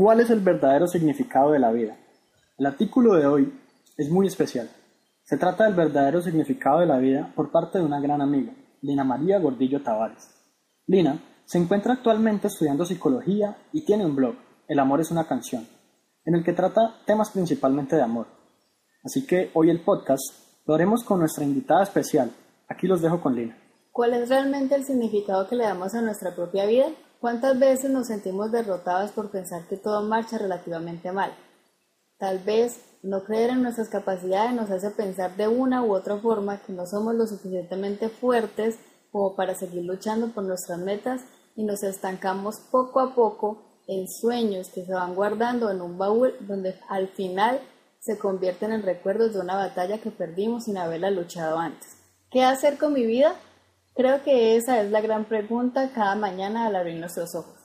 ¿Cuál es el verdadero significado de la vida? El artículo de hoy es muy especial. Se trata del verdadero significado de la vida por parte de una gran amiga, Lina María Gordillo Tavares. Lina se encuentra actualmente estudiando psicología y tiene un blog, El amor es una canción, en el que trata temas principalmente de amor. Así que hoy el podcast lo haremos con nuestra invitada especial. Aquí los dejo con Lina. ¿Cuál es realmente el significado que le damos a nuestra propia vida? ¿Cuántas veces nos sentimos derrotados por pensar que todo marcha relativamente mal? Tal vez no creer en nuestras capacidades nos hace pensar de una u otra forma que no somos lo suficientemente fuertes como para seguir luchando por nuestras metas y nos estancamos poco a poco en sueños que se van guardando en un baúl donde al final se convierten en recuerdos de una batalla que perdimos sin haberla luchado antes. ¿Qué hacer con mi vida? Creo que esa es la gran pregunta cada mañana al abrir nuestros ojos.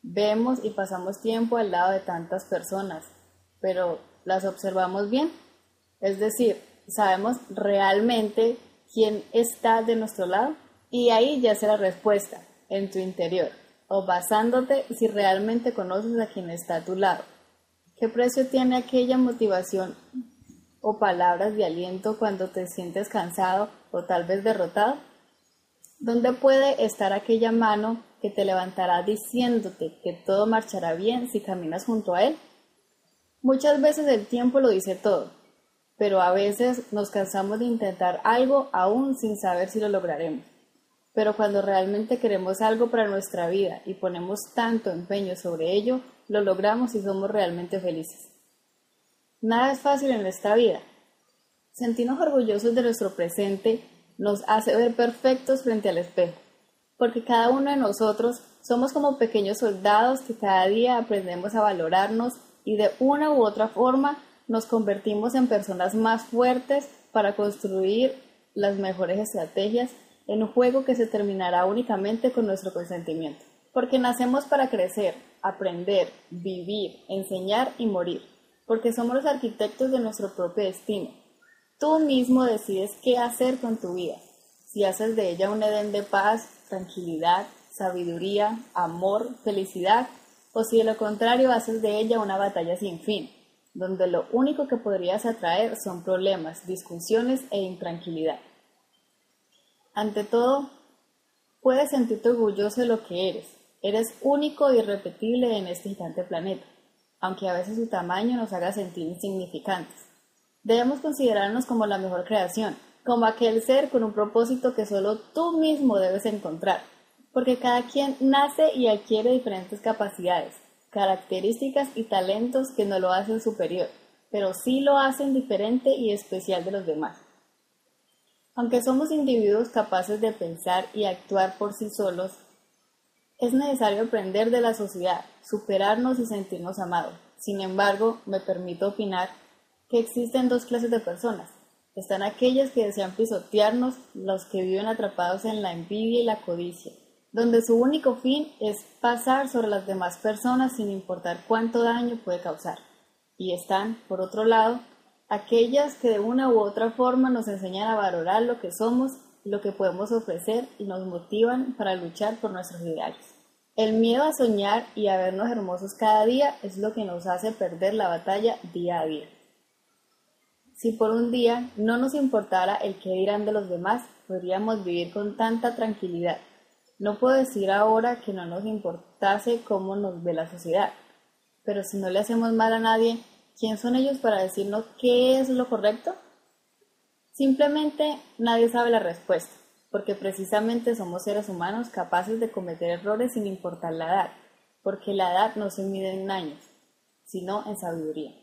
Vemos y pasamos tiempo al lado de tantas personas, pero ¿las observamos bien? Es decir, ¿sabemos realmente quién está de nuestro lado? Y ahí ya será la respuesta, en tu interior, o basándote si realmente conoces a quien está a tu lado. ¿Qué precio tiene aquella motivación o palabras de aliento cuando te sientes cansado o tal vez derrotado? ¿Dónde puede estar aquella mano que te levantará diciéndote que todo marchará bien si caminas junto a él? Muchas veces el tiempo lo dice todo, pero a veces nos cansamos de intentar algo aún sin saber si lo lograremos. Pero cuando realmente queremos algo para nuestra vida y ponemos tanto empeño sobre ello, lo logramos y somos realmente felices. Nada es fácil en esta vida. Sentirnos orgullosos de nuestro presente nos hace ver perfectos frente al espejo, porque cada uno de nosotros somos como pequeños soldados que cada día aprendemos a valorarnos y de una u otra forma nos convertimos en personas más fuertes para construir las mejores estrategias en un juego que se terminará únicamente con nuestro consentimiento. Porque nacemos para crecer, aprender, vivir, enseñar y morir. Porque somos los arquitectos de nuestro propio destino Tú mismo decides qué hacer con tu vida. Si haces de ella un Edén de paz, tranquilidad, sabiduría, amor, felicidad, o si de lo contrario haces de ella una batalla sin fin, donde lo único que podrías atraer son problemas, discusiones e intranquilidad. Ante todo, puedes sentirte orgulloso de lo que eres. Eres único e irrepetible en este gigante planeta, aunque a veces su tamaño nos haga sentir insignificantes. Debemos considerarnos como la mejor creación, como aquel ser con un propósito que solo tú mismo debes encontrar, porque cada quien nace y adquiere diferentes capacidades, características y talentos que no lo hacen superior, pero sí lo hacen diferente y especial de los demás. Aunque somos individuos capaces de pensar y actuar por sí solos, es necesario aprender de la sociedad, superarnos y sentirnos amados. Sin embargo, me permito opinar que existen dos clases de personas. Están aquellas que desean pisotearnos, los que viven atrapados en la envidia y la codicia, donde su único fin es pasar sobre las demás personas sin importar cuánto daño puede causar. Y están, por otro lado, aquellas que de una u otra forma nos enseñan a valorar lo que somos, lo que podemos ofrecer y nos motivan para luchar por nuestros ideales. El miedo a soñar y a vernos hermosos cada día es lo que nos hace perder la batalla día a día. Si por un día no nos importara el qué dirán de los demás, podríamos vivir con tanta tranquilidad. No puedo decir ahora que no nos importase cómo nos ve la sociedad, pero si no le hacemos mal a nadie, ¿quién son ellos para decirnos qué es lo correcto? Simplemente nadie sabe la respuesta, porque precisamente somos seres humanos capaces de cometer errores sin importar la edad, porque la edad no se mide en años, sino en sabiduría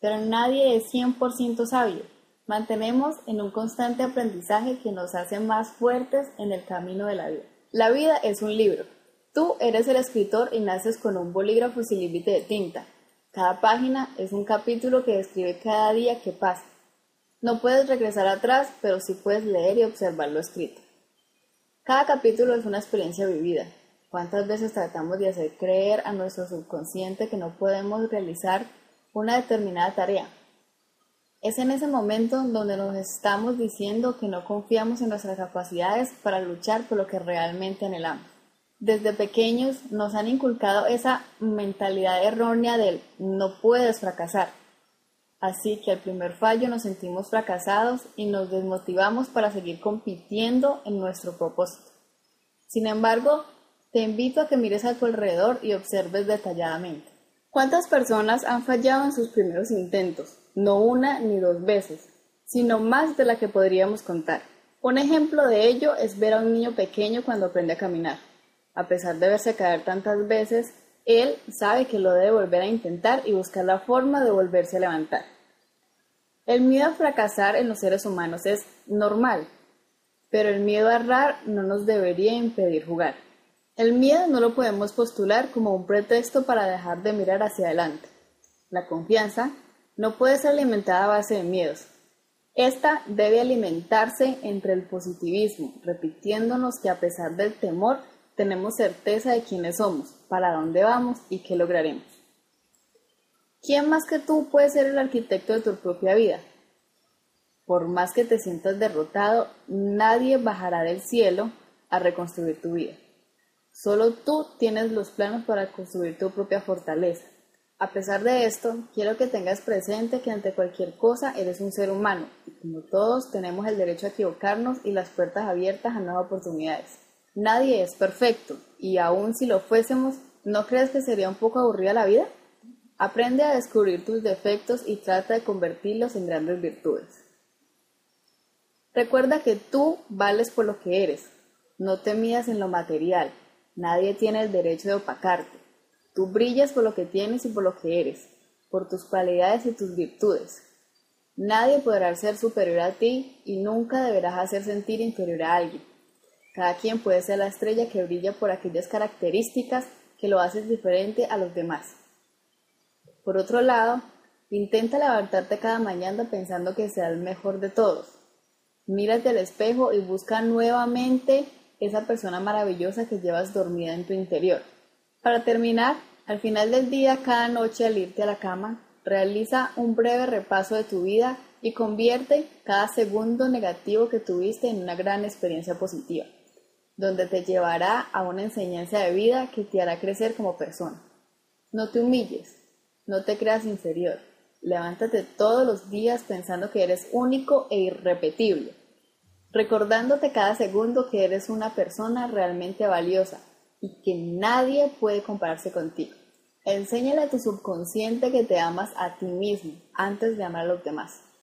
pero nadie es 100% sabio. Mantenemos en un constante aprendizaje que nos hace más fuertes en el camino de la vida. La vida es un libro. Tú eres el escritor y naces con un bolígrafo sin límite de tinta. Cada página es un capítulo que describe cada día que pasa. No puedes regresar atrás, pero sí puedes leer y observar lo escrito. Cada capítulo es una experiencia vivida. ¿Cuántas veces tratamos de hacer creer a nuestro subconsciente que no podemos realizar una determinada tarea. Es en ese momento donde nos estamos diciendo que no confiamos en nuestras capacidades para luchar por lo que realmente anhelamos. Desde pequeños nos han inculcado esa mentalidad errónea del no puedes fracasar. Así que al primer fallo nos sentimos fracasados y nos desmotivamos para seguir compitiendo en nuestro propósito. Sin embargo, te invito a que mires a tu alrededor y observes detalladamente. ¿Cuántas personas han fallado en sus primeros intentos? No una ni dos veces, sino más de la que podríamos contar. Un ejemplo de ello es ver a un niño pequeño cuando aprende a caminar. A pesar de verse caer tantas veces, él sabe que lo debe volver a intentar y buscar la forma de volverse a levantar. El miedo a fracasar en los seres humanos es normal, pero el miedo a errar no nos debería impedir jugar. El miedo no lo podemos postular como un pretexto para dejar de mirar hacia adelante. La confianza no puede ser alimentada a base de miedos. Esta debe alimentarse entre el positivismo, repitiéndonos que a pesar del temor tenemos certeza de quiénes somos, para dónde vamos y qué lograremos. ¿Quién más que tú puede ser el arquitecto de tu propia vida? Por más que te sientas derrotado, nadie bajará del cielo a reconstruir tu vida. Solo tú tienes los planos para construir tu propia fortaleza. A pesar de esto, quiero que tengas presente que ante cualquier cosa eres un ser humano y como todos tenemos el derecho a equivocarnos y las puertas abiertas a nuevas oportunidades. Nadie es perfecto y aun si lo fuésemos, ¿no crees que sería un poco aburrida la vida? Aprende a descubrir tus defectos y trata de convertirlos en grandes virtudes. Recuerda que tú vales por lo que eres. No te midas en lo material. Nadie tiene el derecho de opacarte. Tú brillas por lo que tienes y por lo que eres, por tus cualidades y tus virtudes. Nadie podrá ser superior a ti y nunca deberás hacer sentir inferior a alguien. Cada quien puede ser la estrella que brilla por aquellas características que lo hacen diferente a los demás. Por otro lado, intenta levantarte cada mañana pensando que sea el mejor de todos. Mírate al espejo y busca nuevamente esa persona maravillosa que llevas dormida en tu interior. Para terminar, al final del día, cada noche al irte a la cama, realiza un breve repaso de tu vida y convierte cada segundo negativo que tuviste en una gran experiencia positiva donde te llevará a una enseñanza de vida que te hará crecer como persona. No te humilles, no te creas inferior. Levántate todos los días pensando que eres único e irrepetible, recordándote cada segundo que eres una persona realmente valiosa y que nadie puede compararse contigo. Enséñale a tu subconsciente que te amas a ti mismo antes de amar a los demás.